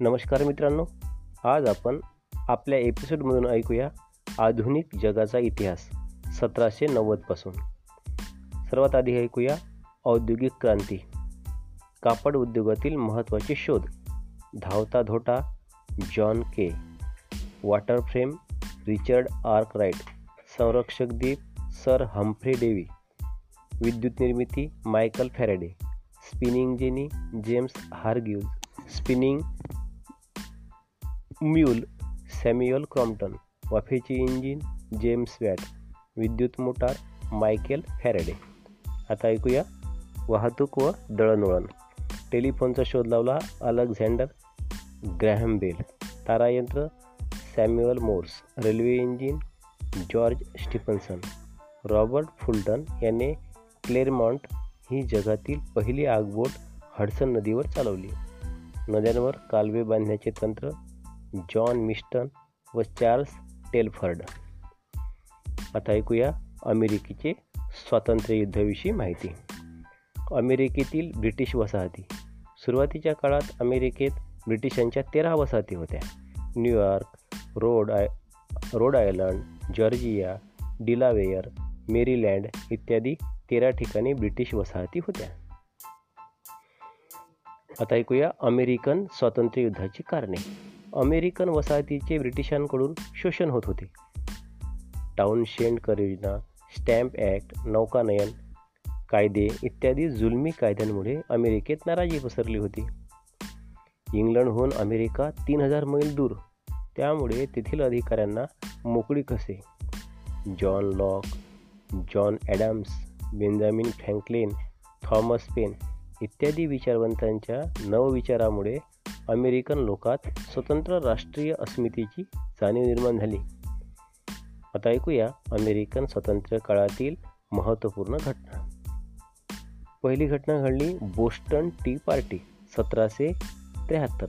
नमस्कार मित्रांनो आज आपण आपल्या एपिसोडमधून ऐकूया आधुनिक जगाचा इतिहास सतराशे नव्वदपासून सर्वात आधी ऐकूया औद्योगिक क्रांती कापड उद्योगातील महत्त्वाचे शोध. धावता धोटा John Kay. Water frame Richard Arkwright संरक्षक दीप सर हम्फ्री डेवी विद्युत निर्मिती Michael Faraday spinning jenny James Hargreaves spinning mule Samuel Crompton वाफेची engine James Watt विद्युत मोटार मायकेल फॅरेडे. आता ऐकूया वाहतूक व दळणवळण. टेलिफोनचा शोध लावला Alexander Graham Bell तारायंत्र Samuel Morse railway engine George Stephenson. Robert Fulton याने क्लेरमॉन्ट ही जगातील पहिली आगबोट हडसन नदीवर चालवली. नद्यांवर कालवे बांधण्याचे तंत्र जॉन मिस्टन व चार्ल्स टेलफर्ड. आता ऐकूया अमेरिकेचे स्वातंत्र्य युद्धाविषयी माहिती. अमेरिकेतील ब्रिटिश वसाहती. सुरुवातीच्या काळात अमेरिकेत ब्रिटिशांच्या तेरा वसाहती होत्या. New York Rhode I Rhode Island Georgia Delaware Maryland इत्यादी तेरा ठिकाणी ब्रिटिश वसाहती होत्या. आता ऐकूया अमेरिकन स्वातंत्र्य युद्धाची कारणे. अमेरिकन वसाहतीचे ब्रिटिशांकडून शोषण होत होते. टाउनशेंड योजना स्टॅम्प ॲक्ट नौकानयन कायदे इत्यादी जुलमी कायद्यांमुळे अमेरिकेत नाराजी पसरली होती. इंग्लंडहून अमेरिका तीन हजार मैल दूर त्यामुळे तेथील अधिकाऱ्यांना मोकळी कसे. John Locke John Adams Benjamin Franklin Thomas Paine इत्यादी विचारवंतांच्या नवविचारामुळे अमेरिकन लोकात स्वतंत्र राष्ट्रीय अस्मितेची जाणीव निर्माण झाली. आता ऐकूया अमेरिकन स्वातंत्र्य काळातील महत्त्वपूर्ण घटना. पहिली घटना घडली बोस्टन टी पार्टी सतराशे त्र्याहत्तर.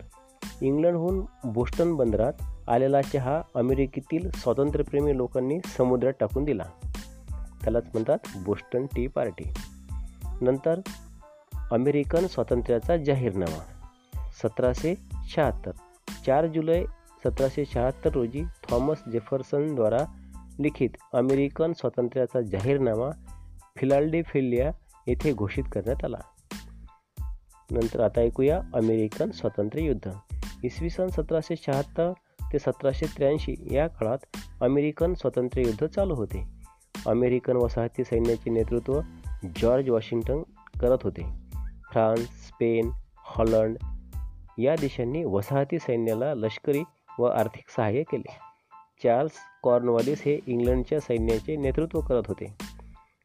इंग्लंडहून बोस्टन बंदरात आलेला चहा अमेरिकेतील स्वातंत्र्यप्रेमी लोकांनी समुद्रात टाकून दिला. त्यालाच म्हणतात बोस्टन टी पार्टी. नंतर अमेरिकन स्वातंत्र्याचा जाहीरनामा. सतराशे शहात्तर. चार जुलै सतराशे शहात्तर रोजी थॉमस जेफरसनद्वारा लिखित अमेरिकन स्वातंत्र्याचा जाहीरनामा फिलाल्डेफिलिया येथे घोषित करण्यात आला. नंतर आता ऐकूया अमेरिकन स्वातंत्र्य युद्ध. इसवी सन सतराशे शहात्तर ते सतराशे त्र्याऐंशी या काळात अमेरिकन स्वातंत्र्य युद्ध चालू होते. अमेरिकन वसाहती सैन्याचे नेतृत्व जॉर्ज वॉशिंग्टन करत होते. फ्रान्स स्पेन हॉलंड या देशांनी वसाहती सैन्याला लष्करी व आर्थिक सहाय्य केले. चार्ल्स कॉर्नवालिस हे इंग्लंडच्या सैन्याचे नेतृत्व करत होते.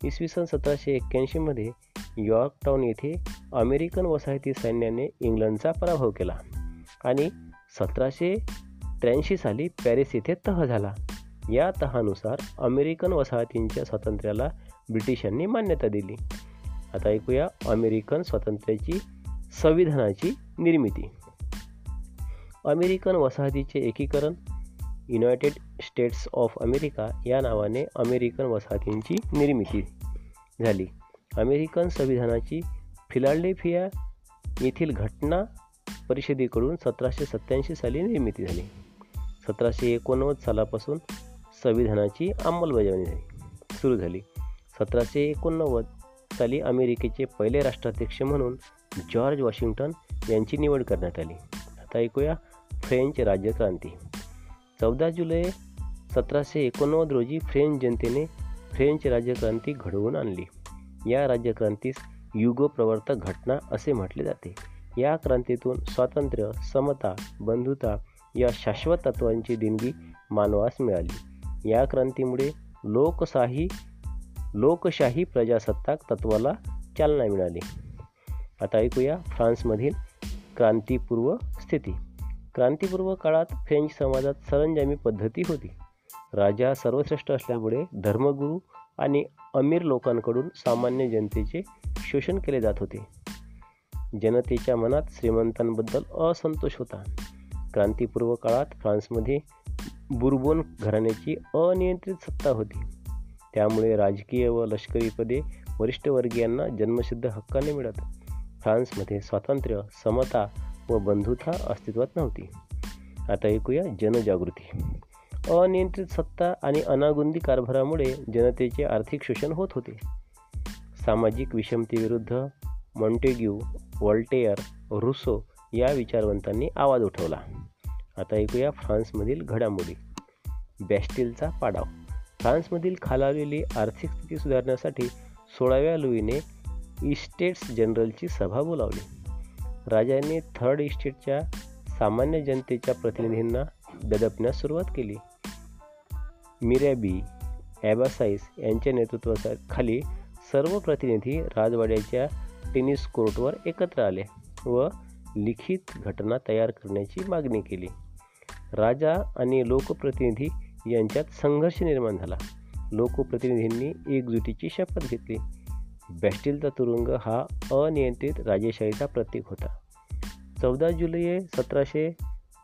इसवी सन सतराशे एक्क्याऐंशीमध्ये यॉर्कटाऊन येथे अमेरिकन वसाहती सैन्याने इंग्लंडचा पराभव केला आणि सतराशे त्र्याऐंशी साली पॅरिस येथे तह झाला. या तहानुसार अमेरिकन वसाहतींच्या स्वातंत्र्याला ब्रिटिशांनी मान्यता दिली. आता ऐकूया अमेरिकन स्वातंत्र्याची संविधानाची निर्मिती. अमेरिकन वसाहतीचे एकीकरण युनायटेड स्टेट्स ऑफ अमेरिका या नावाने अमेरिकन वसाहतींची निर्मिती झाली. अमेरिकन संविधानाची फिलाडेल्फिया येथील घटना परिषदेकडून सतराशे सत्त्याऐंशी साली निर्मिती झाली. सतराशे एकोणनव्वद सालापासून संविधानाची अंमलबजावणी झाली सुरू झाली. सतराशे एकोणनव्वद साली अमेरिकेचे पहिले राष्ट्राध्यक्ष म्हणून जॉर्ज वॉशिंग्टन यांची निवड करण्यात आली. आता ऐकूया फ्रेंच राज्यक्रांती चौदा जुलै सतराशे एकोणनव्वद रोजी फ्रेंच जनतेने फ्रेंच राज्यक्रांती घडवून आणली. या राज्यक्रांतीस युगप्रवर्तक घटना असे म्हटले जाते. या क्रांतीतून स्वातंत्र्य समता बंधुता या शाश्वत तत्वांची देणगी मानवास मिळाली. या क्रांतीमुळे लोकशाही लोकशाही प्रजासत्ताक तत्वाला चालना मिळाली. आता ऐकूया फ्रान्समधील क्रांतीपूर्व स्थिती. क्रांतीपूर्व काळात फ्रेंच समाजात सरंजामी पद्धती होती. राजा सर्वश्रेष्ठ असल्यामुळे धर्मगुरू आणि अमीर लोकांकडून सामान्य जनतेचे शोषण केले जात होते. जनतेच्या मनात श्रीमंतांबद्दल असंतोष होता. क्रांतीपूर्व काळात फ्रान्समध्ये बुरबोन घराण्याची अनियंत्रित सत्ता होती. त्यामुळे राजकीय व लष्करी पदे वरिष्ठ वर्गीयांना जन्मसिद्ध हक्काने मिळत. फ्रान्समध्ये स्वातंत्र्य समता व बंधुता अस्तित्वात नव्हती. आता ऐकूया जनजागृती. अनियंत्रित सत्ता आणि अनागुंदी कारभारामुळे जनतेचे आर्थिक शोषण होत होते. सामाजिक विषमतेविरुद्ध मॉन्टेग्यू वॉल्टेअर रुसो या विचारवंतांनी आवाज उठवला. आता ऐकूया फ्रान्समधील घडामोडी. बॅस्टिलचा पाडाव. फ्रान्समधील खालावलेली आर्थिक स्थिती सुधारण्यासाठी सोळाव्या लुईने इस्टेट्स जनरलची सभा बोलावली. राजांनी थर्ड इस्टेटच्या सामान्य जनतेच्या प्रतिनिधींना दडपण्यास सुरुवात केली. मिरॅबी ॲबासाईस यांच्या नेतृत्वाखाली सर्व प्रतिनिधी राजवाड्याच्या टेनिस कोर्टवर एकत्र आले व लिखित घटना तयार करण्याची मागणी केली. राजा आणि लोकप्रतिनिधी यांच्यात संघर्ष निर्माण झाला. लोकप्रतिनिधींनी एकजुटीची शपथ घेतली. बॅस्टिलचा तुरुंग हा अनियंत्रित राजेशाहीचा प्रतीक होता. चौदा जुलै सतराशे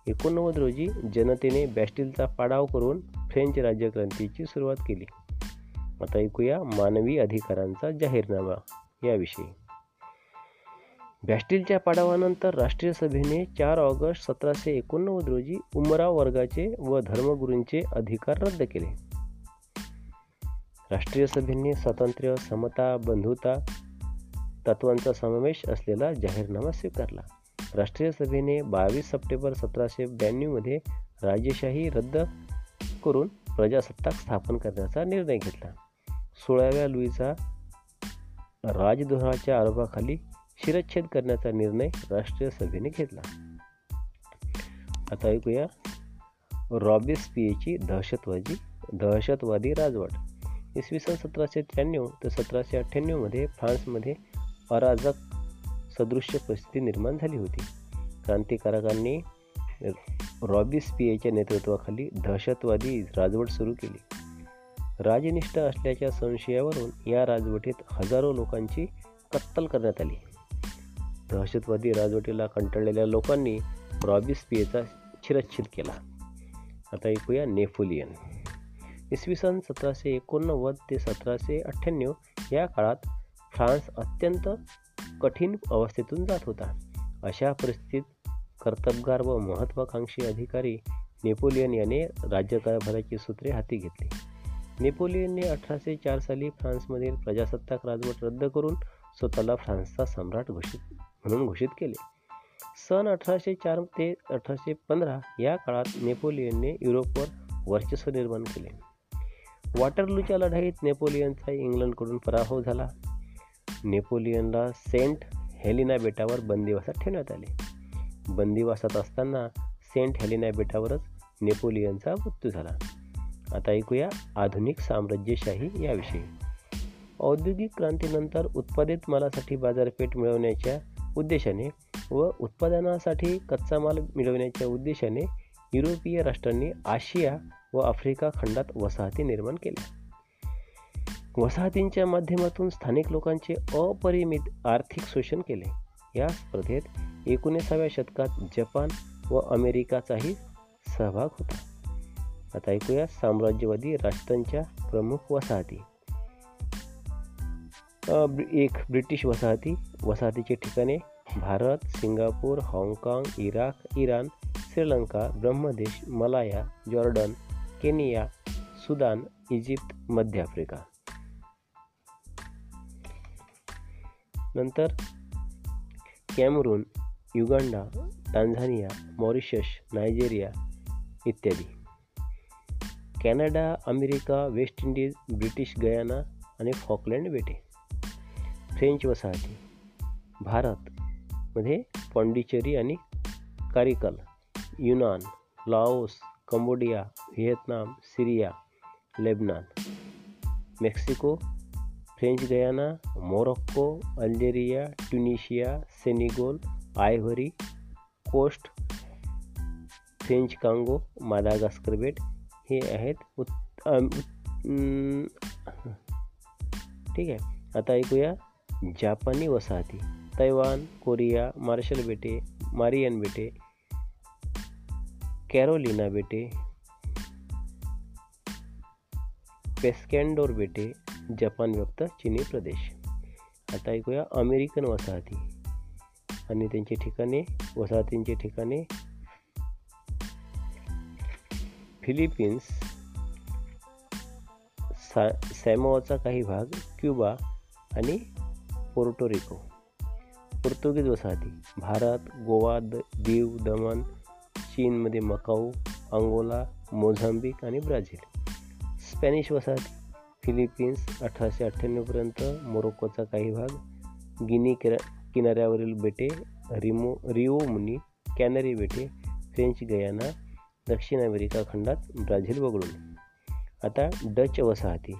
एकोणनव्वद रोजी जनतेने बॅस्टिलचा पाडाव करून फ्रेंच राज्यक्रांतीची सुरुवात केली. आता ऐकूया मानवी अधिकारांचा जाहीरनामा याविषयी. बॅस्टिलच्या पाडावानंतर राष्ट्रीय सभेने चार ऑगस्ट सतराशे एकोणनव्वद रोजी उमराव वर्गाचे व धर्मगुरूंचे अधिकार रद्द केले. राष्ट्रीय सभेने स्वातंत्र्य समता बंधुता तत्वांचा समावेश असलेला जाहीरनामा स्वीकारला. राष्ट्रीय सभेने बावीस सप्टेंबर सतराशे ब्याण्णवमध्ये राजेशाही रद्द करून प्रजासत्ताक स्थापन करण्याचा निर्णय घेतला. सोळाव्या लुईचा राजद्रोहाच्या आरोपाखाली शिरच्छेद करण्याचा निर्णय राष्ट्रीय सभेने घेतला. आता ऐकूया रॉबिस्पियेची दहशतवादी दहशतवादी राजवट. इसवी सन सतराशे त्र्याण्णव ते सतराशे अठ्ठ्याण्णवमध्ये फ्रान्समध्ये अराजक सदृश्य परिस्थिती निर्माण झाली होती. क्रांतिकारकांनी रॉबिस्पियेच्या नेतृत्वाखाली दहशतवादी राजवट सुरू केली. राजनिष्ठ असल्याच्या संशयावरून या राजवटीत हजारो लोकांची कत्तल करण्यात आली. दहशतवादी राजवटीला कंटाळलेल्या लोकांनी रॉबिस्पियेचा शिरच्छेद केला. आता ऐकूया नेपोलियन. इसवी सन सतराशे एकोणनव्वद ते सतराशे अठ्ठ्याण्णव या काळात फ्रान्स अत्यंत कठीण अवस्थेतून जात होता. अशा परिस्थितीत कर्तबगार व महत्त्वाकांक्षी अधिकारी नेपोलियन याने राज्यकारभाराची सूत्रे हाती घेतली. नेपोलियनने अठराशे चार साली फ्रान्समधील प्रजासत्ताक राजवट रद्द करून स्वतःला फ्रान्सचा सम्राट घोषित म्हणून घोषित केले. सन अठराशे चार ते अठराशे पंधरा या काळात नेपोलियनने युरोपवर वर्चस्व निर्माण केले. वॉटरलूच्या लढाईत नेपोलियनचा इंग्लंडकडून पराभव झाला. नेपोलियनला सेंट हेलिना बेटावर बंदिवासात ठेवण्यात आले. बंदिवासात असताना सेंट हेलिना बेटावरच नेपोलियनचा मृत्यू झाला. आता ऐकूया आधुनिक साम्राज्यशाही याविषयी. औद्योगिक क्रांतीनंतर उत्पादित मालासाठी बाजारपेठ मिळवण्याच्या उद्देशाने व उत्पादनासाठी कच्चा माल मिळवण्याच्या उद्देशाने युरोपीय राष्ट्रांनी आशिया व आफ्रिका खंडात वसाहती निर्माण केल्या. वसाहतींच्या माध्यमातून स्थानिक लोकांचे अपरिमित आर्थिक शोषण केले. या स्पर्धेत एकोणीसाव्या शतकात जपान व अमेरिकाचाही सहभाग होता. आता ऐकूया साम्राज्यवादी राष्ट्रांच्या प्रमुख वसाहती. एक ब्रिटिश वसाहती. वसाहतीचे ठिकाणे भारत सिंगापूर हाँगकाँग Iraq Iran Sri Lanka Brahmadesh Malaya Jordan Kenya Sudan Egypt मध्य आफ्रिका. नंतर Cameroon Uganda Tanzania Mauritius Nigeria इत्यादी. Canada America West Indies British Guiana आणि फॉकलँड बेटे. फ्रेंच वसाहती. भारतमध्ये पॉंडिचेरी आणि Karaikal Yunnan Laos Cambodia Vietnam Syria Lebanon Mexico French Guiana Morocco Algeria Tunisia Senegal Ivory Coast French Congo Madagascar बेट हे आहेत उत् ठीक आहे. आता ऐकूया जापानी वसाहती. तैवान कोरिया मार्शल बेटे मारियन बेटे कॅरोलिना बेटे पेस्कॅन्डोर बेटे जपान व्यक्त चिनी प्रदेश. आता ऐकूया अमेरिकन वसाहती आणि त्यांची ठिकाणे वसाहतींची ठिकाणे. फिलिपिन्स सा सॅमोआचा काही भाग क्युबा आणि पोर्टोरिको पोर्तुगीज वसाहती भारत गोवा द दीव दमन चीनमध्ये मकाऊ अंगोला मोझांबिक आणि ब्राझील. स्पॅनिश वसाहती फिलिपिन्स अठराशे अठ्ठ्याण्णवपर्यंत मोरोक्कोचा काही भाग गिनी किरा किनाऱ्यावरील बेटे रिमो रिओ मुनी कॅनरी बेटे फ्रेंच गयाना दक्षिण अमेरिका खंडात ब्राझील वगळून. आता डच वसाहती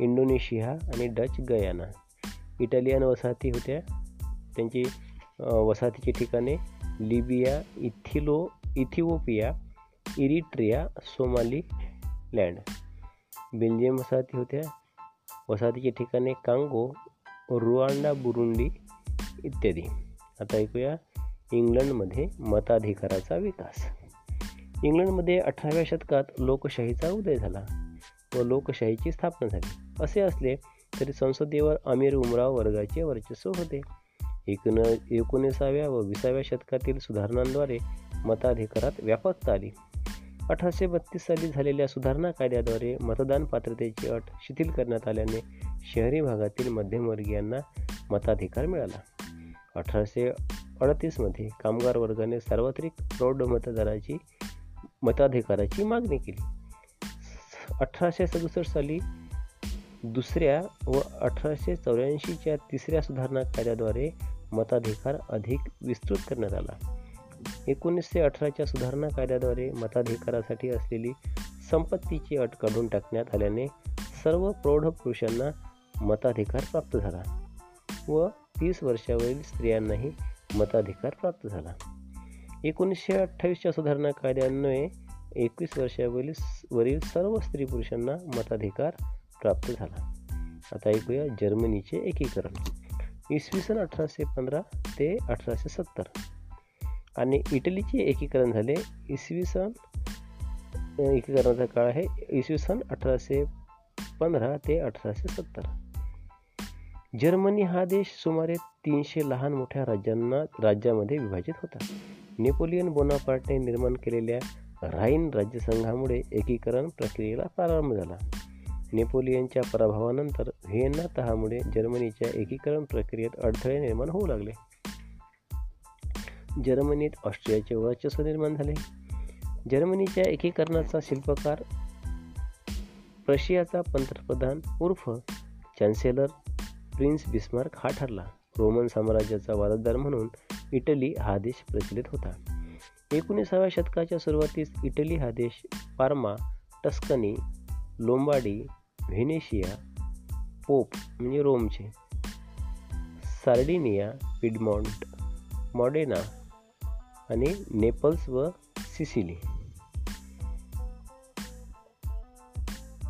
इंडोनेशिया आणि डच गयाना. इटालियन वसाहती होत्या. त्यांची वसाहतीची ठिकाणे लिबिया इथिलो Ethiopia Eritrea Somaliland Belgium वसाहती होत्या. वसाहतीची ठिकाणे कांगो रुआंडा बुरुंडी इत्यादी. आता ऐकूया इंग्लंडमध्ये मताधिकाराचा विकास. इंग्लंडमध्ये अठराव्या शतकात लोकशाहीचा उदय झाला व लोकशाहीची स्थापना झाली. असे असले तरी संसदेवर अमीर उमराव वर्गाचे वर्चस्व होते. एकूण एकोणीसाव्या व विसाव्या शतकातील सुधारणांद्वारे मताधिकारात व्यापकता आली. अठराशे बत्तीस साली झालेल्या सुधारणा कायद्याद्वारे मतदान पात्रतेची अट शिथिल करण्यात आल्याने शहरी भागातील मध्यमवर्गीयांना मताधिकार मिळाला. अठराशे अडतीसमध्ये कामगार वर्गाने सार्वत्रिक प्रौढ मतदाराची मताधिकाराची मागणी केली. अठराशे सदुसष्ट साली दुसऱ्या व अठराशे चौऱ्याऐंशीच्या तिसऱ्या सुधारणा कायद्याद्वारे मताधिकार अधिक विस्तृत करण्यात आला. एकोणीसशे अठराच्या सुधारणा कायद्याद्वारे मताधिकारासाठी असलेली संपत्तीची अट काढून टाकण्यात आल्याने सर्व प्रौढ पुरुषांना मताधिकार प्राप्त झाला व तीस वर्षावरील स्त्रियांनाही मताधिकार प्राप्त झाला. एकोणीसशे अठ्ठावीसच्या सुधारणा कायद्यान्वये एकवीस वर्षावरील वरील सर्व स्त्री पुरुषांना मताधिकार प्राप्त झाला. आता ऐकूया जर्मनीचे एकीकरण. इसवी सन अठराशे पंधरा ते अठराशे सत्तर. आणि इटलीचे एकीकरण झाले. इसवी सन एकीकरणाचा काळ आहे. इसवी सन अठराशे पंधरा ते अठराशे सत्तर. जर्मनी हा देश सुमारे तीनशे लहान मोठ्या राज्यांना राज्यामध्ये विभाजित होता. नेपोलियन बोनापार्टने निर्माण केलेल्या राईन राज्यसंघामुळे एकीकरण प्रक्रियेला प्रारंभ झाला. नेपोलियनच्या पराभवानंतर व्हिएन्ना तहामुळे जर्मनीच्या एकीकरण प्रक्रियेत अडथळे निर्माण होऊ लागले. जर्मनीत ऑस्ट्रियाचे वर्चस्व निर्माण झाले. जर्मनीच्या एकीकरणाचा शिल्पकार रशियाचा पंतप्रधान उर्फ चान्सेलर प्रिन्स बिस्मार्क हा ठरला. रोमन साम्राज्याचा वारसदार म्हणून इटली हा देश प्रचलित होता. एकोणीसाव्या शतकाच्या सुरुवातीस इटली हा देश Parma Tuscany Lombardy Venetia pope म्हणजे रोमचे सार्डिनिया पिडमॉन्ट मॉडेना आणि नेपल्स व सिसिली.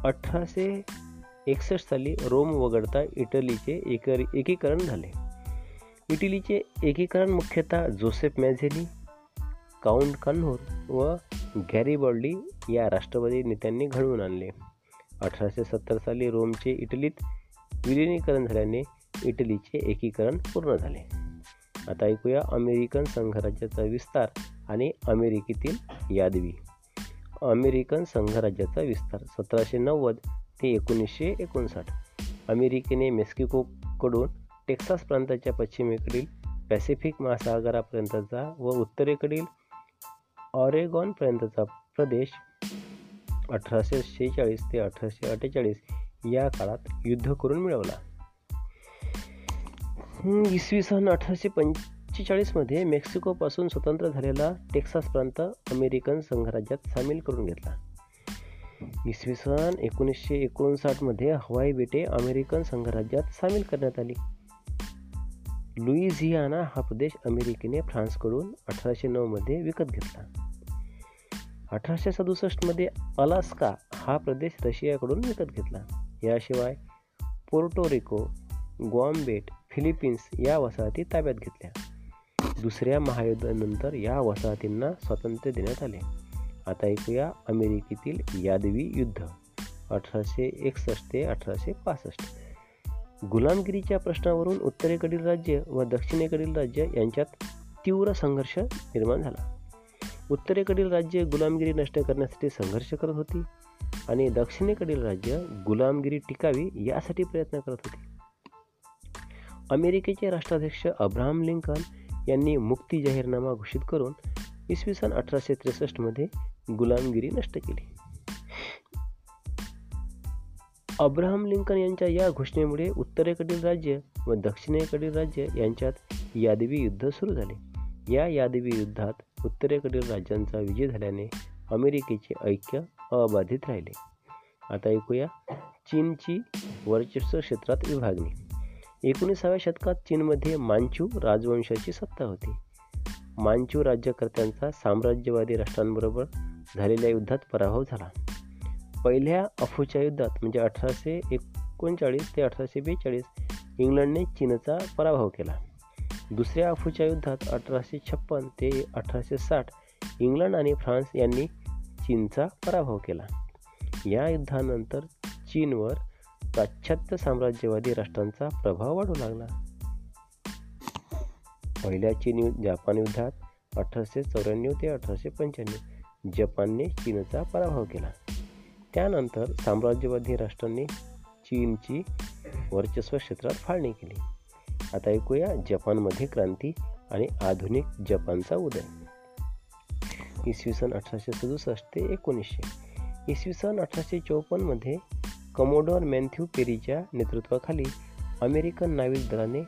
अठराशे एकसष्ट साली रोम वगळता इटलीचे एकर एकीकरण झाले. इटलीचे एकीकरण मुख्यतः जोसेफ मॅझेली काउंट कन्होर व गॅरीबॉल्डी या राष्ट्रवादी नेत्यांनी घडवून आणले. अठराशे सत्तर साली रोमचे इटलीत विलिनीकरण झाल्याने इटलीचे एकीकरण पूर्ण झाले. आता ऐकूया अमेरिकन संघराज्याचा विस्तार आणि अमेरिकेतील यादवी. अमेरिकन संघराज्याचा विस्तार सतराशे नव्वद ते एकोणीसशे एकोणसाठ. अमेरिकेने मेक्सिकोकडून टेक्सास प्रांताच्या पश्चिमेकडील पॅसिफिक महासागरापर्यंतचा व उत्तरेकडील ऑरेगॉनपर्यंतचा प्रदेश अठराशे शेहेचाळीस ते अठराशे अठ्ठेचाळीस या काळात युद्ध करून मिळवला. इसवी सन अठराशे पंचेचाळीसमध्ये मेक्सिकोपासून स्वतंत्र झालेला टेक्सास प्रांत अमेरिकन संघराज्यात सामील करून घेतला. इसवी सन एकोणीसशे एकोणसाठमध्ये हवाई बेटे अमेरिकन संघराज्यात सामील करण्यात आली. लुईझियाना हा प्रदेश अमेरिकेने फ्रान्सकडून अठराशे नऊमध्ये विकत घेतला. अठराशे सदुसष्टमध्ये अलास्का हा प्रदेश रशियाकडून विकत घेतला. याशिवाय पोर्टोरिको ग्वामबेट फिलिपिन्स या वसाहती ताब्यात घेतल्या. दुसऱ्या महायुद्धानंतर या वसाहतींना स्वातंत्र्य देण्यात आले. आता ऐकूया अमेरिकेतील यादवी युद्ध अठराशे एकसष्ट ते अठराशे पासष्ट. गुलामगिरीच्या प्रश्नावरून उत्तरेकडील राज्य व दक्षिणेकडील राज्य यांच्यात तीव्र संघर्ष निर्माण झाला. उत्तरेकडील राज्य गुलामगिरी नष्ट करण्यासाठी संघर्ष करत होती आणि दक्षिणेकडील राज्य गुलामगिरी टिकावी यासाठी प्रयत्न करत होती. अमेरिकेचे राष्ट्राध्यक्ष अब्राहम लिंकन यांनी मुक्ती जाहीरनामा घोषित करून इसवी सन अठराशे त्रेसष्टमध्ये गुलामगिरी नष्ट केली. अब्राहम लिंकन यांच्या या घोषणेमुळे उत्तरेकडील राज्य व दक्षिणेकडील राज्य यांच्यात यादवी युद्ध सुरू झाले. या यादवी युद्धात उत्तरेकडील राज्यांचा विजय झाल्याने अमेरिकेचे ऐक्य अबाधित राहिले. आता ऐकूया चीनची वर्चस्व क्षेत्रात विभागणी. एकोणीसाव्या शतकात चीनमध्ये मांचू राजवंशाची सत्ता होती. मांचू राज्यकर्त्यांचा साम्राज्यवादी राष्ट्रांबरोबर झालेल्या युद्धात पराभव झाला. पहिल्या अफूच्या युद्धात म्हणजे अठराशे एकोणचाळीस ते अठराशे बेचाळीस इंग्लंडने चीनचा पराभव केला. दुसऱ्या अफूच्या युद्धात अठराशे छप्पन ते अठराशे साठ इंग्लंड आणि फ्रान्स यांनी चीनचा पराभव केला. या युद्धानंतर चीनवर पाश्चात्य साम्राज्यवादी राष्ट्रांचा प्रभाव वाढू लागला. पहिल्या चीन जपान युद्धात अठराशे चौऱ्याण्णव ते अठराशे पंच्याण्णव जपानने चीनचा पराभव केला. त्यानंतर साम्राज्यवादी राष्ट्रांनी चीनची वर्चस्व क्षेत्रात फाळणी केली. आता ऐकूया जपानमध्ये क्रांती आणि आधुनिक जपानचा उदय. इसवी सन अठराशे सदुसष्ट ते एकोणीसशे. इसवी सन अठराशे चौपन्नमध्ये कमोडोर मॅन्थ्यू पेरीच्या नेतृत्वाखाली अमेरिकन नाविक दलाने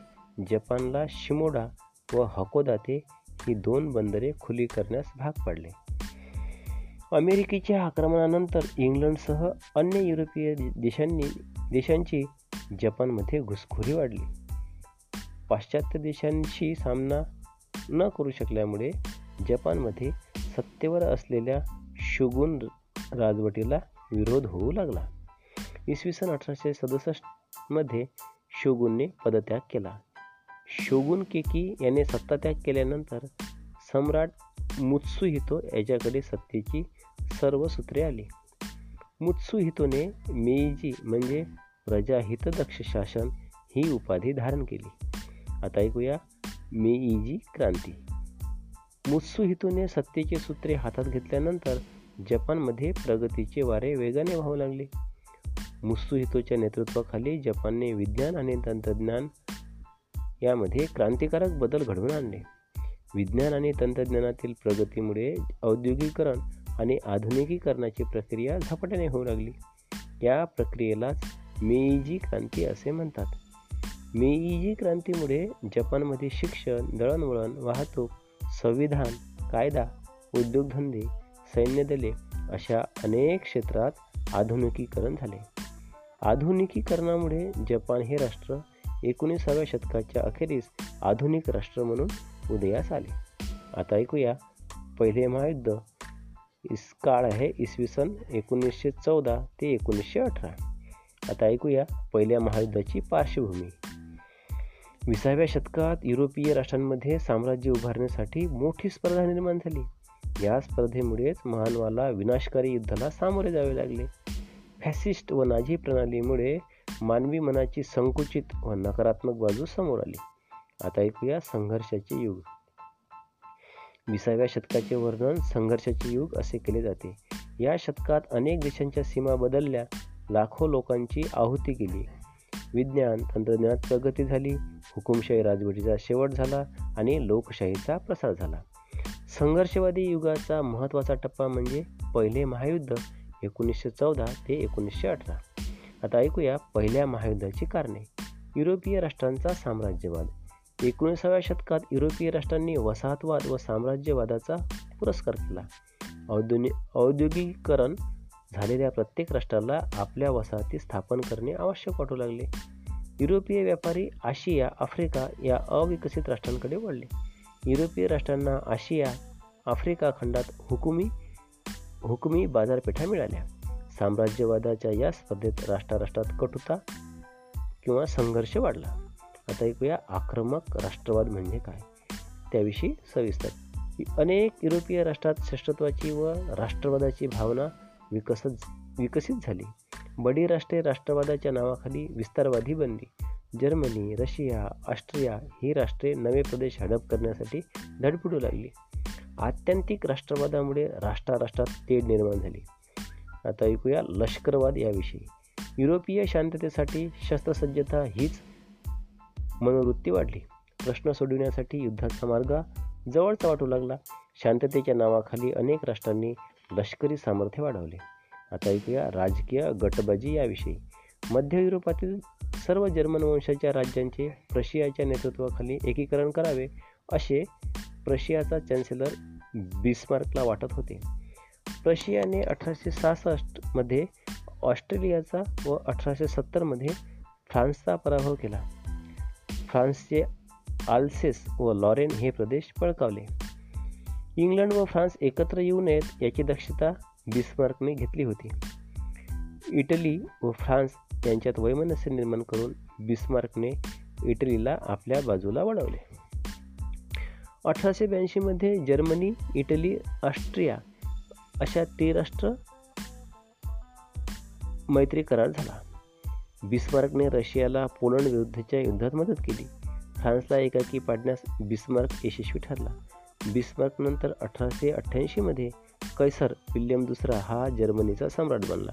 जपानला शिमोडा व हकोदाते ही दोन बंदरे खुली करण्यास भाग पाडले. अमेरिकेच्या आक्रमणानंतर इंग्लंडसह अन्य युरोपीय देशांनी देशांची जपानमध्ये घुसखोरी वाढली. पाश्चात्य देशांशी सामना न करू शकल्यामुळे जपानमध्ये सत्तेवर असलेल्या शुगुन राजवटीला विरोध होऊ लागला. इसवी सन अठराशे सदुसष्टमध्ये शोगुनने पदत्याग केला. शोगुन केकी याने सत्तात्याग केल्यानंतर सम्राट मुत्सुहितो याच्याकडे सत्तेची सर्व सूत्रे आली. मुत्सुहितोने मेईजी म्हणजे प्रजाहितदक्ष शासन ही उपाधी धारण केली. आता ऐकूया मेईजी क्रांती. मुत्सुहितोने सत्तेचे सूत्रे हातात घेतल्यानंतर जपानमध्ये प्रगतीचे वारे वेगाने वाहू लागले. मुत्सुहितोच्या नेतृत्वाखाली जपानने विज्ञान आणि तंत्रज्ञान यामध्ये क्रांतिकारक बदल घडवून आणले. विज्ञान आणि तंत्रज्ञानातील प्रगतीमुळे औद्योगिकरण आणि आधुनिकीकरणाची प्रक्रिया झपाट्याने होऊ लागली. या प्रक्रियेलाच मेईजी क्रांती असे म्हणतात. मेईजी क्रांतीमुळे जपानमध्ये शिक्षण दळणवळण वाहतूक संविधान कायदा उद्योगधंदे सैन्यदले अशा अनेक क्षेत्रात आधुनिकीकरण झाले. आधुनिकीकरणामुळे जपान हे राष्ट्र एकोणीसाव्या शतकाच्या अखेरीस आधुनिक राष्ट्र म्हणून उदयास आले. आता ऐकूया पहिले महायुद्ध. इस काळ आहे इसवी सन एकोणीसशे चौदा ते एकोणीसशे अठरा. आता ऐकूया पहिल्या महायुद्धाची पार्श्वभूमी. विसाव्या शतकात युरोपीय राष्ट्रांमध्ये साम्राज्य उभारण्यासाठी मोठी स्पर्धा निर्माण झाली. या स्पर्धेमुळेच मानवाला विनाशकारी युद्धाला सामोरे जावे लागले. फॅसिस्ट व नाझी प्रणालीमुळे मानवी मनाची संकुचित व नकारात्मक बाजू समोर आली. आता ऐकूया संघर्षाचे युग. विसाव्या शतकाचे वर्णन संघर्षाचे युग असे केले जाते. या शतकात अनेक देशांच्या सीमा बदलल्या लाखो लोकांची आहुती गेली. विज्ञान तंत्रज्ञानात प्रगती झाली हुकुमशाही राजवटीचा शेवट झाला आणि लोकशाहीचा प्रसार झाला. संघर्षवादी युगाचा महत्त्वाचा टप्पा म्हणजे पहिले महायुद्ध. एकोणीसशे चौदा ते एकोणीसशे अठरा. आता ऐकूया पहिल्या महायुद्धाची कारणे. युरोपीय राष्ट्रांचा साम्राज्यवाद. एकोणीसाव्या शतकात युरोपीय राष्ट्रांनी वसाहतवाद व साम्राज्यवादाचा पुरस्कार केला. औद्योगिक औद्योगिकीकरण झालेल्या प्रत्येक राष्ट्राला आपल्या वसाहती स्थापन करणे आवश्यक वाटू लागले. युरोपीय व्यापारी आशिया आफ्रिका या अविकसित राष्ट्रांकडे वळले. युरोपीय राष्ट्रांना आशिया आफ्रिका खंडात हुकुमी हुकमी बाजारपेठा मिळाल्या. साम्राज्यवादाच्या या स्पर्धेत राष्ट्राराष्ट्रात कटुता किंवा संघर्ष वाढला. आता ऐकूया आक्रमक राष्ट्रवाद म्हणजे काय? त्याविषयी सविस्तर. अनेक युरोपीय राष्ट्रात श्रेष्ठत्वाची व राष्ट्रवादाची भावना विकसत विकसित झाली. बडी राष्ट्रे राष्ट्रवादाच्या नावाखाली विस्तारवादी बनली. जर्मनी रशिया ऑस्ट्रिया ही राष्ट्रे नवे प्रदेश हडप करण्यासाठी धडपडू लागली. आत्यंतिक राष्ट्रवादामुळे राष्ट्राराष्ट्रात तेढ निर्माण झाली. आता ऐकूया लष्करवाद याविषयी. युरोपीय शांततेसाठी शस्त्रसज्जता हीच मनोवृत्ती वाढली. प्रश्न सोडविण्यासाठी युद्धाचा मार्ग जवळचा वाटू लागला. शांततेच्या नावाखाली अनेक राष्ट्रांनी लष्करी सामर्थ्य वाढवले. आता ऐकूया राजकीय गटबाजी याविषयी. मध्य युरोपातील सर्व जर्मन वंशाच्या राज्यांचे प्रशियाच्या नेतृत्वाखाली एकीकरण करावे असे प्रशियाचा चॅन्सेलर बिस्मार्कला वाटत होते. प्रशियाने अठराशे सहासष्टमध्ये ऑस्ट्रेलियाचा व अठराशे सत्तरमध्ये फ्रान्सचा पराभव केला. फ्रान्सचे आल्सेस व लॉरेन हे प्रदेश पळकावले. इंग्लंड व फ्रान्स एकत्र येऊ नयेत याची दक्षता बिस्मार्कने घेतली होती. इटली व फ्रान्स यांच्यात वैमनस्य निर्माण करून बिस्मार्कने इटलीला आपल्या बाजूला वळवले. अठराशे ब्याऐंशीमध्ये जर्मनी इटली ऑस्ट्रिया अशा त्रिराष्ट्र मैत्री करार झाला. बिस्मार्कने रशियाला पोलंड विरुद्धच्या युद्धात मदत केली. फ्रान्सला एकाकी पाडण्यास बिस्मार्क यशस्वी ठरला. बिस्मार्क नंतर अठराशे अठ्ठ्याऐंशीमध्ये कैसर विल्यम दुसरा हा जर्मनीचा सम्राट बनला.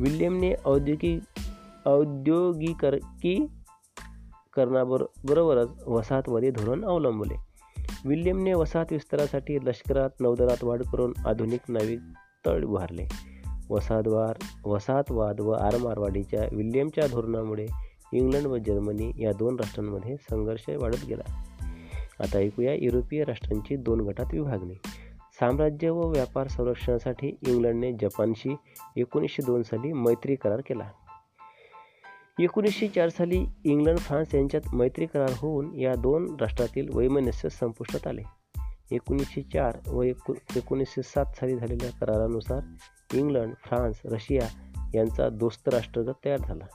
विल्यमने औद्योगिक औद्योगिकरणाबरोबरच वसाहतवादी धोरण अवलंबले. विल्यमने वसाहत विस्तारासाठी लष्करात नौदलात वाढ करून आधुनिक नाविक तळ उभारले. वसाहतवार वसाहतवाद व आरमारवाडीच्या विल्यमच्या धोरणामुळे इंग्लंड व जर्मनी या दोन राष्ट्रांमध्ये संघर्ष वाढत गेला. आता ऐकूया युरोपीय राष्ट्रांची दोन गटात विभागणी. साम्राज्य व व्यापार संरक्षणासाठी इंग्लंडने जपानशी एकोणीसशे दोन साली मैत्री करार केला. एकोणीसशे चार साली इंग्लंड फ्रान्स यांच्यात मैत्री करार होऊन या दोन राष्ट्रातील वैमनस्य संपुष्टात आले. एकोणीसशे चार व एकू एकोणीसशे सात साली झालेल्या करारानुसार इंग्लंड फ्रान्स रशिया यांचा दोस्त राष्ट्रगत तयार झाला.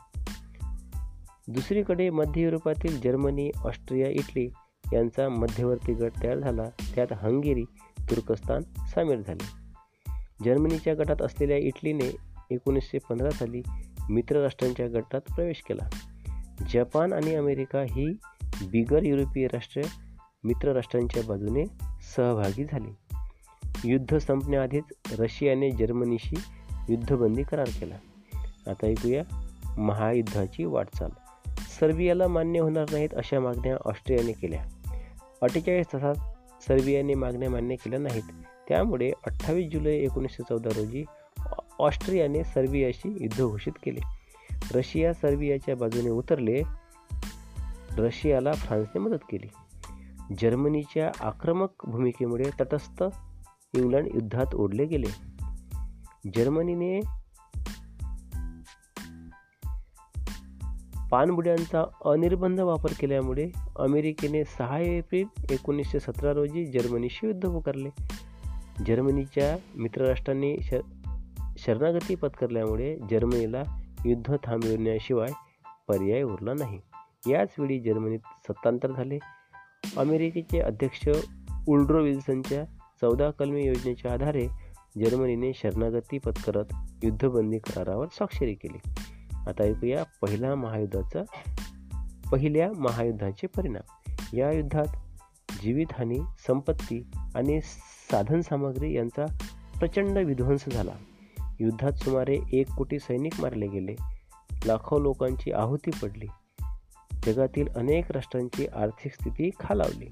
दुसरीकडे मध्य युरोपातील जर्मनी ऑस्ट्रिया इटली यांचा मध्यवर्ती गट तयार झाला. त्यात हंगेरी तुर्कस्तान सामील झाले. जर्मनीच्या गटात असलेल्या इटलीने एकोणीसशे पंधरा साली मित्रराष्ट्रांच्या गटात प्रवेश केला. जपान आणि अमेरिका ही बिगर युरोपीय राष्ट्र मित्रराष्ट्रांच्या बाजूने सहभागी झाली. युद्ध संपण्याआधीच रशियाने जर्मनीशी युद्धबंदी करार केला. आता ऐकूया महायुद्धाची वाटचाल. सर्बियाला मान्य होणार नाहीत अशा मागण्या ऑस्ट्रियाने केल्या. अठ्ठेचाळीस तासात सर्बियाने मागण्या मान्य केल्या नाहीत. त्यामुळे अठ्ठावीस जुलै एकोणीसशे चौदा रोजी ऑस्ट्रियाने सर्बियाशी युद्ध घोषित केले. रशिया सर्बियाच्या बाजूने उतरले. रशियाला फ्रान्सने मदत केली. जर्मनीच्या आक्रमक भूमिकेमुळे तटस्थ इंग्लंड युद्धात ओढले गेले. जर्मनीने पाणबुड्यांचा अनिर्बंध वापर केल्यामुळे अमेरिकेने सहा एप्रिल एकोणीसशे सतरा रोजी जर्मनीशी युद्ध पुकारले. जर्मनीच्या मित्रराष्ट्रांनी श शरणागती पत्करल्यामुळे जर्मनीला युद्ध थांबविण्याशिवाय पर्याय उरला नाही. याच वेळी जर्मनीत सत्तांतर झाले. अमेरिकेचे अध्यक्ष उल्ड्रो विल्सनच्या चौदा कलमी योजनेच्या आधारे जर्मनीने शरणागती पत्करत युद्धबंदी करारावर स्वाक्षरी केली. आता ऐकूया पहिल्या महायुद्धाचा पहिल्या महायुद्धाचे परिणाम. या युद्धात जीवितहानी संपत्ती आणि साधनसामग्री यांचा प्रचंड विध्वंस झाला. युद्धात सुमारे एक कोटी सैनिक मारले गेले. लाखो लोकांची आहुती पडली. जगातील अनेक राष्ट्रांची आर्थिक स्थिती खालावली.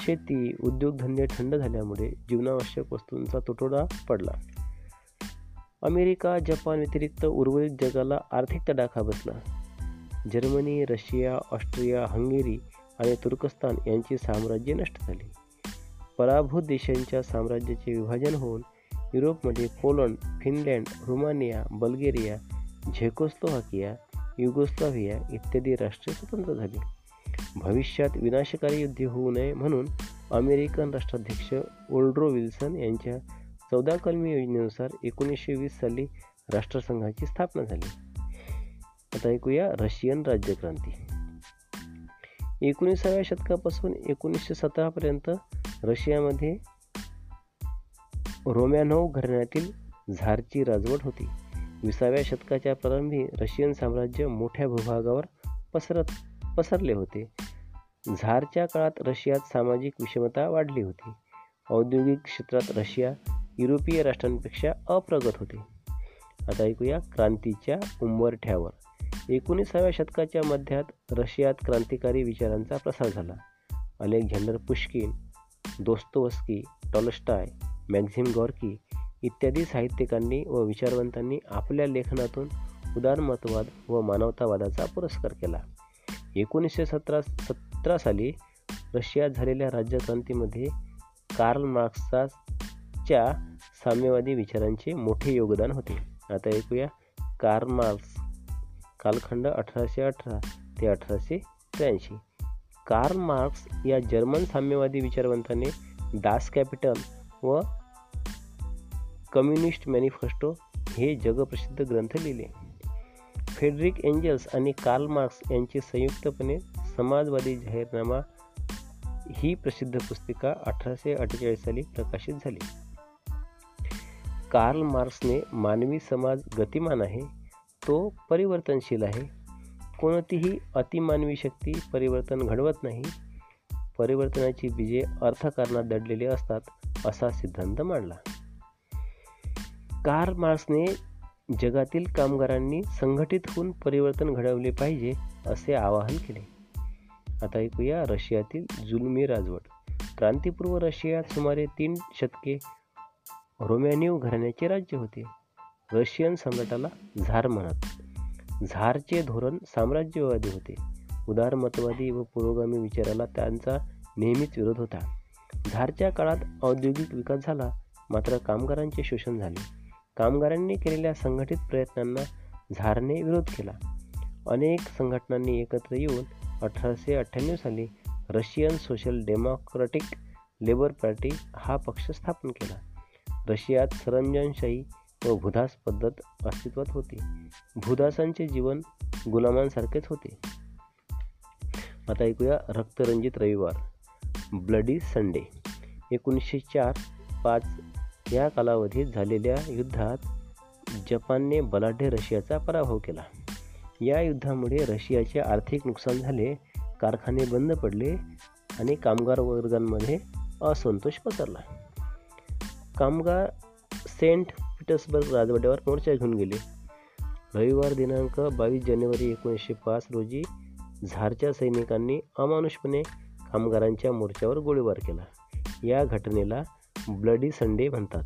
शेती उद्योगधंदे थंड झाल्यामुळे जीवनावश्यक वस्तूंचा तुटवडा पडला. अमेरिका जपान व्यतिरिक्त उर्वरित जगाला आर्थिक तडाखा बसला? जर्मनी रशिया ऑस्ट्रिया हंगेरी आणि तुर्कस्तान यांची साम्राज्य नष्ट झाली. पराभूत देशांच्या साम्राज्याचे विभाजन होऊन युरोपमध्ये Poland Finland Rumania Bulgaria Czechoslovakia Yugoslavia इत्यादी राष्ट्रे स्वतंत्र झाली. भविष्यात विनाशकारी युद्ध होऊ नये म्हणून अमेरिकन राष्ट्राध्यक्ष ओल्ड्रो विल्सन यांच्या चौदा कलमी योजनेनुसार एकोणीसशे वीस साली राष्ट्रसंघाची स्थापना झाली. आता ऐकूया रशियन राज्यक्रांती. एकोणीसाव्या शतकापासून एकोणीसशे सतरापर्यंत रशियामध्ये रोमॅनोव घराण्यातील झारची राजवट होती. विसाव्या शतकाच्या प्रारंभी रशियन साम्राज्य मोठ्या भूभागावर पसरत पसरले होते. झारच्या काळात रशियात सामाजिक विषमता वाढली होती. औद्योगिक क्षेत्रात रशिया युरोपीय राष्ट्रांपेक्षा अप्रगत होते. आता ऐकूया क्रांतीच्या उंबरठ्यावर. एकोणीसाव्या शतकाच्या मध्यात रशियात क्रांतिकारी विचारांचा प्रसार झाला. Alexander Pushkin Dostoevsky Tolstoy Maxim Gorky इत्यादी साहित्यिकांनी व विचारवंतांनी आपल्या लेखनातून उदारमतवाद व मानवतावादाचा पुरस्कार केला. एकोणीसशे सतरा सतरा साली रशियात झालेल्या राज्यक्रांतीमध्ये कार्ल मार्क्सच्या साम्यवादी विचारांचे मोठे योगदान होते. आता ऐकूया कार्ल मार्क्स कालखंड अठराशे अठरा ते अठराशे त्र्याऐंशी. कार्ल मार्क्स या जर्मन साम्यवादी विचारवंताने दास कॅपिटल व कम्युनिस्ट मॅनिफेस्टो हे जगप्रसिद्ध ग्रंथ लिहिले. फेडरिक एंजल्स आणि कार्ल मार्क्स यांचे संयुक्तपणे समाजवादी जाहीरनामा ही प्रसिद्ध पुस्तिका अठराशे अठ्ठेचाळीस साली प्रकाशित झाली. कार्ल मार्क्सने मानवी समाज गतिमान आहे तो परिवर्तनशील आहे. कोणतीही अतिमानवी शक्ती परिवर्तन घडवत नाही. परिवर्तनाची बीजे अर्थकारणात दडलेली असतात असा सिद्धांत मांडला. कार्ल मार्क्सने जगातील कामगारांनी संघटित होऊन परिवर्तन घडवले पाहिजे असे आवाहन केले. आता ऐकूया रशियातील जुलमी राजवट. क्रांतीपूर्व रशियात सुमारे तीन शतके रोमॅनिव घराण्याचे राज्य होते. रशियन सम्राटाला झार म्हणत. झारचे धोरण साम्राज्यवादी होते. उदारमतवादी व पुरोगामी विचाराला त्यांचा नेहमीच विरोध होता. झारच्या काळात औद्योगिक विकास झाला मात्र कामगारांचे शोषण झाले. कामगारांनी केलेल्या संघटित प्रयत्नांना झारने विरोध केला. अनेक संघटनांनी एकत्र येऊन अठराशे अठ्ठ्याण्णव साली Russian Social Democratic Labour Party हा पक्ष स्थापन केला. रशियात सरंजनशाही व भूदास पद्धत अस्तित्वात होती. भूदासांचे जीवन गुलामांसारखेच होते. आता ऐकूया रक्तरंजित रविवार ब्लडी संडे एकोणीसशे चार पाच या कालावधीत झालेल्या युद्धात जपानने बलाढ्य रशियाचा पराभव केला. या युद्धामुळे रशियाचे आर्थिक नुकसान झाले कारखाने बंद पडले आणि कामगार वर्गांमध्ये असंतोष पसरला. कामगार सेंट पीटर्सबर्ग राजवाड्यावर मोर्चा घेऊन गेले. रविवार दिनांक बावीस जानेवारी एकोणीसशे पाच रोजी झारच्या सैनिकांनी अमानुषपणे कामगारांच्या मोर्चावर गोळीबार केला. या घटनेला ब्लडी संडे म्हणतात.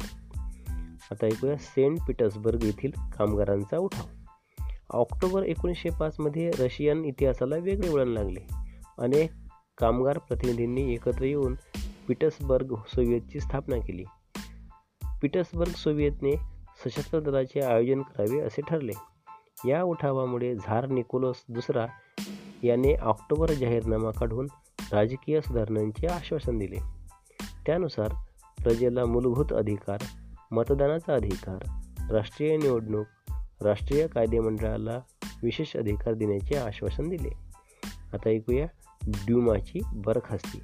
आता ऐकूया सेंट पीटर्सबर्ग येथील कामगारांचा उठाव. ऑक्टोबर एकोणीसशे पाचमध्ये रशियन इतिहासाला वेगळे वळण लागले. अनेक कामगार प्रतिनिधींनी एकत्र येऊन पीटर्सबर्ग सोवियतची स्थापना केली. पीटर्सबर्ग सोवियतने सशस्त्र दलाचे आयोजन करावे असे ठरले. या उठावामुळे झार निकोलस दुसरा याने ऑक्टोबर जाहीरनामा काढून राजकीय सुधारणांचे आश्वासन दिले. त्यानुसार प्रजेला मूलभूत अधिकार मतदानाचा अधिकार राष्ट्रीय निवडणूक राष्ट्रीय कायदेमंडळाला विशेष अधिकार देण्याचे आश्वासन दिले. आता ऐकूया ड्युमाची बरखास्ती.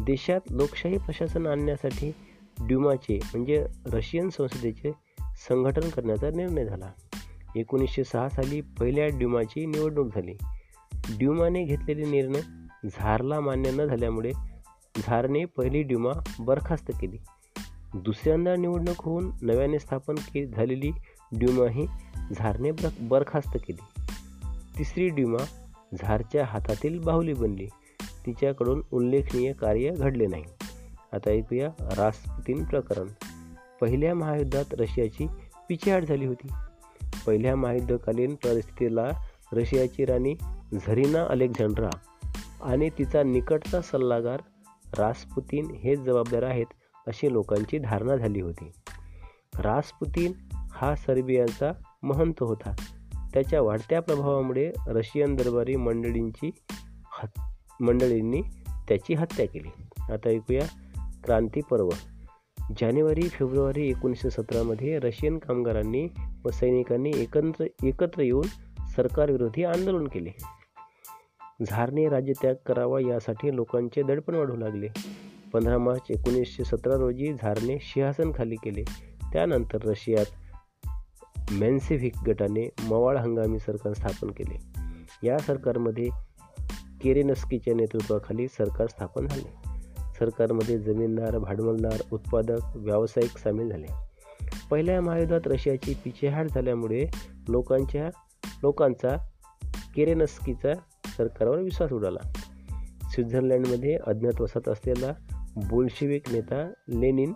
देशात लोकशाही प्रशासन आणण्यासाठी ड्युमाचे म्हणजे रशियन संसदेचे संघटन करण्याचा निर्णय झाला. एकोणीसशे सहा साली पहिल्या ड्युमाची निवडणूक झाली. ड्युमाने घेतलेले निर्णय झारला मान्य न झाल्यामुळे झारने पहिली ड्युमा बरखास्त केली. दुसऱ्यांदा निवडणूक होऊन नव्याने स्थापन के झालेली ड्युमा ही झारने बरखास्त केली. तिसरी ड्युमा झारच्या हातातील बाहुली बनली. तिच्याकडून उल्लेखनीय कार्य घडले नाही. आता ऐकूया रासपुतीन प्रकरण. पहिल्या महायुद्धात रशियाची पिछेहाट झाली होती. पहिल्या महायुद्धकालीन परिस्थितीला रशियाची राणी झरीना अलेक्झांड्रा आणि तिचा निकटचा सल्लागार रासपुतीन हेच जबाबदार आहेत अशी लोकांची धारणा झाली होती. रासपुतीन हा सर्बियाचा महंत होता. त्याच्या वाढत्या प्रभावामुळे रशियन दरबारी मंडळींची हत मंडळींनी त्याची हत्या केली. आता ऐकूया क्रांती पर्व. जानेवारी फेब्रुवारी एकोणीसशे सतरामध्ये रशियन कामगारांनी व सैनिकांनी एकत्र एकत्र येऊन सरकारविरोधी आंदोलन केले. झारने राज्यत्याग करावा यासाठी लोकांचे दडपण वाढू लागले. पंधरा मार्च एकोणीसशे सतरा रोजी झारने सिंहासनखाली केले. त्यानंतर रशियात मेन्सेव्हिक गटाने मवाळ हंगामी सरकार स्थापन केले. या सरकारमध्ये केरेनस्कीच्या नेतृत्वाखाली सरकार स्थापन झाले. सरकारमध्ये जमीनदार भांडवलदार उत्पादक व्यावसायिक सामील झाले. पहिल्या महायुद्धात रशियाची पिछेहाट झाल्यामुळे लोकांच्या लोकांचा केरेनस्कीचा सरकारवर विश्वास उडाला. स्वित्झर्लंडमध्ये अज्ञात वसात असलेला बोल्शेविक नेता लेनिन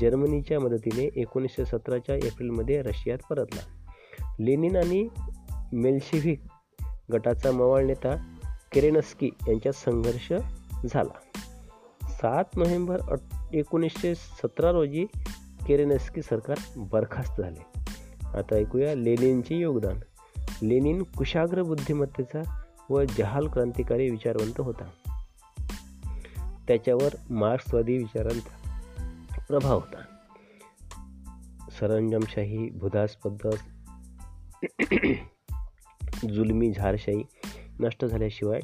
जर्मनीच्या मदतीने एकोणीसशे सतराच्या एप्रिलमध्ये रशियात परतला. लेनिन आणि मेल्शिव्हिक गटाचा मवाळ नेता केरेनस्की यांच्यात संघर्ष झाला. सात नोव्हेंबर एकोणीसशे सतरा रोजी केरेनस्की सरकार बरखास्त झाले. आता ऐकूया लेनिनचे योगदान. लेनिन कुशाग्र बुद्धिमत्तेचा व जहाल क्रांतिकारी विचारवंत होता. त्याच्यावर मार्क्सवादी विचारांचा प्रभाव होता. सरंजामशाही भुदास पद्धत जुलमी झारशाही नष्ट झाल्याशिवाय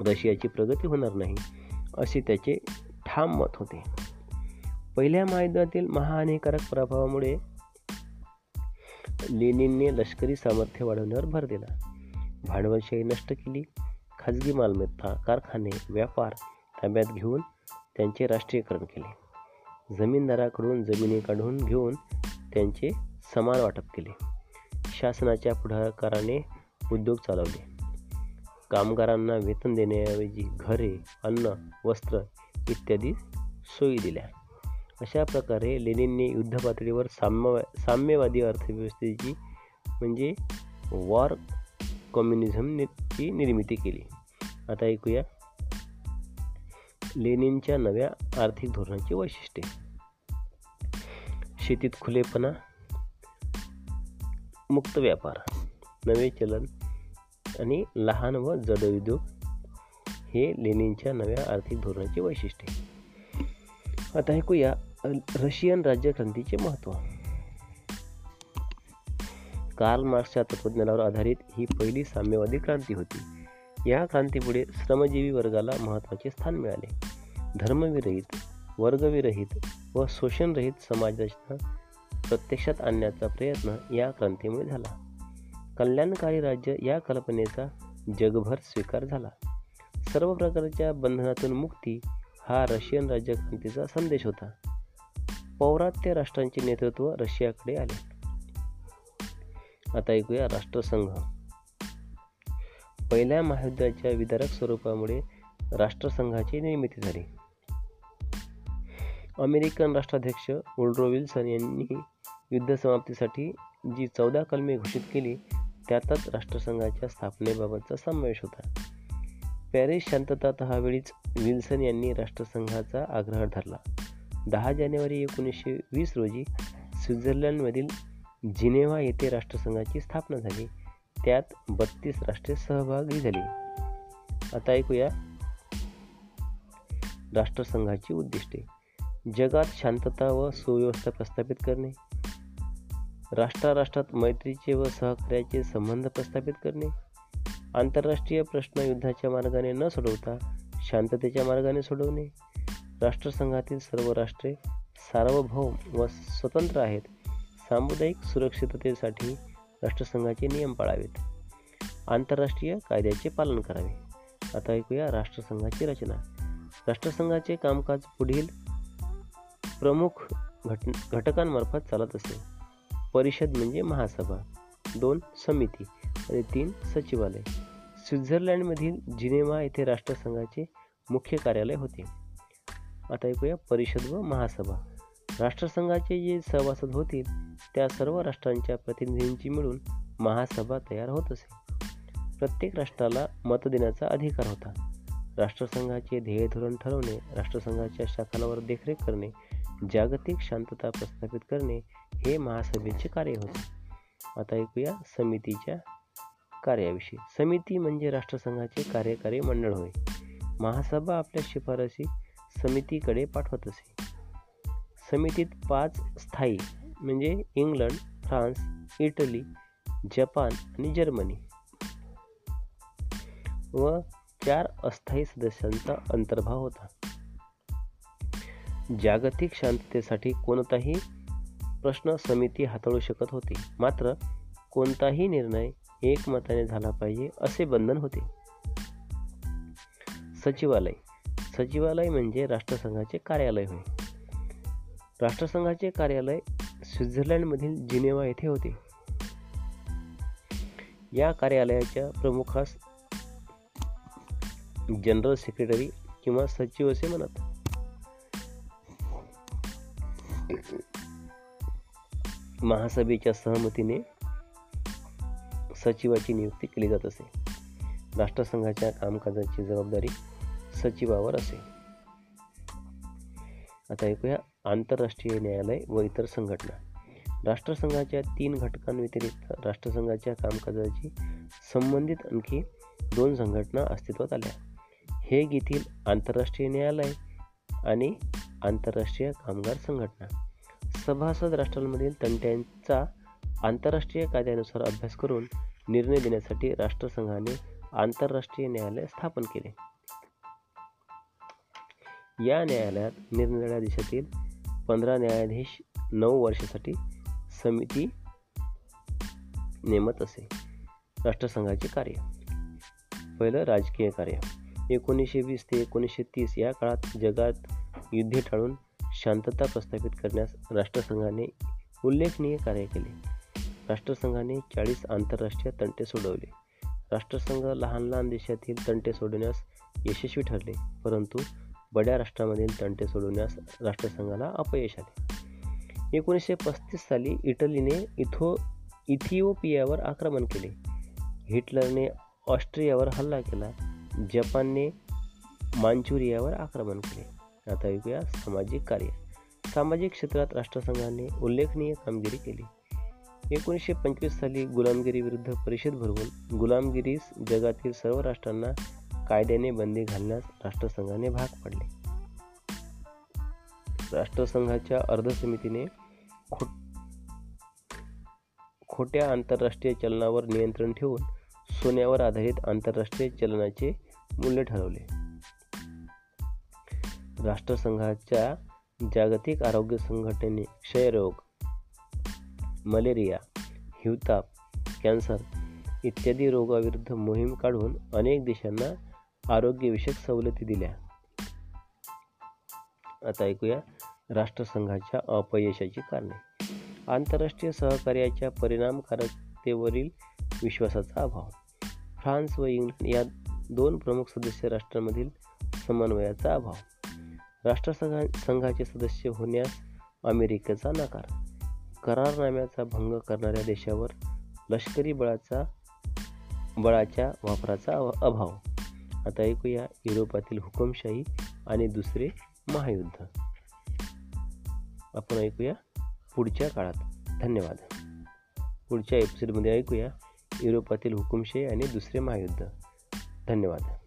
रशियाची प्रगती होणार नाही असे त्याचे ठाम मत होते. पहिल्या महायुद्धातील महाहानिकारक प्रभावामुळे लेनिनने लष्करी सामर्थ्य वाढवण्यावर भर दिला. भांडवलशाही नष्ट केली. खाजगी मालमत्ता कारखाने व्यापार ताब्यात घेऊन त्यांचे राष्ट्रीयकरण केले. जमीनदाराकडून जमिनी काढून घेऊन त्यांचे समान वाटप केले. शासनाच्या पुढाकाराने उद्योग चालवले. कामगारांना वेतन देण्याऐवजी घरे अन्न वस्त्र इत्यादी सोयी दिल्या. अशा प्रकारे लेनिनने युद्धपातळीवर साम्य साम्यवादी अर्थव्यवस्थेची म्हणजे वॉर कम्युनिझमची निर्मिती केली. आता ऐकूया लेनिनच्या नव्या आर्थिक धोरणाची वैशिष्ट्ये. शेतीत खुलेपणा मुक्त व्यापार नवे चलन आणि लहान व जड उद्योग हे लेनिनच्या नव्या आर्थिक धोरणाची वैशिष्ट्ये. आता ऐकूया रशियन राज्यक्रांतीचे महत्त्व कार्ल मार्क्सच्या तत्वज्ञानावर आधारित ही पहिली साम्यवादी क्रांती होती. या क्रांतीपुढे श्रमजीवी वर्गाला महत्त्वाचे स्थान मिळाले. धर्मविरहित वर्गविरहित व शोषणरहित समाजाच्या प्रत्यक्षात आणण्याचा प्रयत्न या क्रांतीमुळे झाला. कल्याणकारी राज्य या कल्पनेचा जगभर स्वीकार झाला. सर्व प्रकारच्या बंधनातून मुक्ती हा रशियन राज्यक्रांतीचा संदेश होता. पौरात्य राष्ट्रांचे नेतृत्व रशियाकडे आले. आता ऐकूया राष्ट्रसंघ. पहिल्या महायुद्धाच्या विदारक स्वरूपामुळे राष्ट्रसंघाची निर्मिती झाली. अमेरिकन राष्ट्राध्यक्ष वुल्ड्रो विल्सन यांनी युद्ध समाप्तीसाठी जी चौदा कलमे घोषित केली त्यातच राष्ट्रसंघाच्या स्थापनेबाबतचा समावेश होता. पॅरिस शांतता तहावेळीच विल्सन यांनी राष्ट्रसंघाचा आग्रह धरला. दहा जानेवारी एकोणीसशे वीस रोजी स्वित्झर्लंडमधील जिनेव्हा येथे राष्ट्रसंघाची स्थापना झाली. त्यात बत्तीस राष्ट्रे सहभागी झाली. आता ऐकूया राष्ट्रसंघाची उद्दिष्टे. जगात शांतता व सुव्यवस्था प्रस्थापित करणे. राष्ट्राराष्ट्रात मैत्रीचे व सहकार्याचे संबंध प्रस्थापित करणे. आंतरराष्ट्रीय प्रश्न युद्धाच्या मार्गाने न सोडवता शांततेच्या मार्गाने सोडवणे. राष्ट्रसंघातील सर्व राष्ट्रे सार्वभौम व स्वतंत्र आहेत. सामुदायिक सुरक्षिततेसाठी राष्ट्रसंघाचे नियम पाळावेत. आंतरराष्ट्रीय कायद्याचे पालन करावे. आता ऐकूया राष्ट्रसंघाची रचना. राष्ट्रसंघाचे कामकाज पुढील प्रमुख घट घटकांमार्फत चालत असे. परिषद म्हणजे महासभा दोन समिती आणि तीन सचिवालय. स्वित्झर्लंडमधील जिनेवा येथे राष्ट्रसंघाचे मुख्य कार्यालय होते. आता ऐकूया परिषद व महासभा. राष्ट्रसंघाचे जे सभासद होतील त्या सर्व राष्ट्रांच्या प्रतिनिधींची मिळून महासभा तयार होत असे. प्रत्येक राष्ट्राला मत देण्याचा अधिकार होता. राष्ट्रसंघाचे ध्येय धोरण ठरवणे राष्ट्रसंघाच्या शाखांवर देखरेख करणे जागतिक शांतता प्रस्थापित करणे हे महासभेचे कार्य होते. आता ऐकूया समितीच्या कार्याविषयी. समिती म्हणजे राष्ट्रसंघाचे कार्यकारी मंडळ होय. महासभा आपल्या शिफारसी समितीकडे पाठवत असे. समितीत पाच स्थायी म्हणजे इंग्लंड फ्रान्स इटली जपान आणि जर्मनी. व चार अस्थायी सदस्यांचा अंतर्भाव होता. जागतिक शांततेसाठी कोणताही प्रश्न समिती हाताळू शकत होती. मात्र कोणताही निर्णय एकमताने झाला पाहिजे असे बंधन होते. सचिवालय. सचिवालय म्हणजे राष्ट्रसंघाचे कार्यालय होय. राष्ट्रसंघाचे कार्यालय स्वित्झर्लंडमधील जिनेवा येथे होते. या कार्यालयाच्या प्रमुखास जनरल सेक्रेटरी किंवा सचिव असे म्हणत. महासभेच्या सहमतीने सचिवाची नियुक्ती केली जात असे. राष्ट्रसंघाच्या कामकाजाची जबाबदारी सचिवावर असे. आता ऐकूया आंतरराष्ट्रीय न्यायालय व इतर संघटना. राष्ट्रसंघाच्या तीन घटकांव्यतिरिक्त राष्ट्रसंघाच्या कामकाजाची संबंधित आणखी दोन संघटना अस्तित्वात आल्या. हेग येथील आंतरराष्ट्रीय न्यायालय आणि आंतरराष्ट्रीय कामगार संघटना. सभासद राष्ट्रांमधील तंट्यांचा आंतरराष्ट्रीय कायद्यानुसार अभ्यास करून निर्णय देण्यासाठी राष्ट्रसंघाने आंतरराष्ट्रीय न्यायालय स्थापन केले. या न्यायालयात निरनिराळ्या देशातील पंधरा न्यायाधीश नऊ वर्षासाठी समिती नेमत असे. राष्ट्रसंघाचे कार्य. पहिलं राजकीय कार्य. एकोणीसशे वीस ते एकोणीसशे तीस या काळात जगात युद्धे टाळून शांतता प्रस्थापित करण्यास राष्ट्रसंघाने उल्लेखनीय कार्य केले. राष्ट्रसंघाने चाळीस आंतरराष्ट्रीय तंटे सोडवले. राष्ट्रसंघ लहान लहान देशातील तंटे सोडवण्यास यशस्वी ठरले परंतु बड्या राष्ट्रामधील तंटे सोडवण्यास राष्ट्रसंघाला अपयश आले. एकोणीसशे पस्तीस साली इटलीने इथो इथिओपियावर आक्रमण केले. हिटलरने ऑस्ट्रियावर हल्ला केला. जपानने मांचुरियावर आक्रमण केले. आता ऐकूया सामाजिक कार्य. सामाजिक क्षेत्रात राष्ट्रसंघाने उल्लेखनीय कामगिरी केली. एकोणीसशे पंचवीस साली गुलामगिरीविरुद्ध परिषद भरवून गुलामगिरीस जगातील सर्व राष्ट्रांना कायद्याने बंदी घालण्यास राष्ट्रसंघाने भाग पडले. राष्ट्रसंघाच्या अर्ध समितीने खोट्या आंतरराष्ट्रीय चलनावर नियंत्रण ठेवून सोन्यावर आधारित आंतरराष्ट्रीय चलनाचे मूल्य ठरवले. राष्ट्रसंघाच्या जागतिक आरोग्य संघटनेने क्षयरोग मलेरिया हिवताप कॅन्सर इत्यादी रोगाविरुद्ध मोहीम काढून अनेक देशांना आरोग्यविषयक सवलती दिल्या. आता ऐकूया राष्ट्रसंघाच्या अपयशाची कारणे. आंतरराष्ट्रीय सहकार्याच्या परिणामकारकतेवरील विश्वासाचा अभाव. फ्रान्स व इंग्लंड या दोन प्रमुख सदस्य राष्ट्रांमधील समन्वयाचा अभाव. राष्ट्रसंघा संघाचे सदस्य होण्यास अमेरिकेचा नकार. करारनाम्याचा भंग करणाऱ्या देशावर लष्करी बळाचा बळाच्या वापराचा अभाव. आता ऐकूया युरोपातील हुकुमशाही आणि दुसरे महायुद्ध. आपण ऐकूया पुढच्या काळात. धन्यवाद. पुढच्या एपिसोडमध्ये ऐकूया युरोपातील हुकुमशाही आणि दुसरे महायुद्ध. धन्यवाद.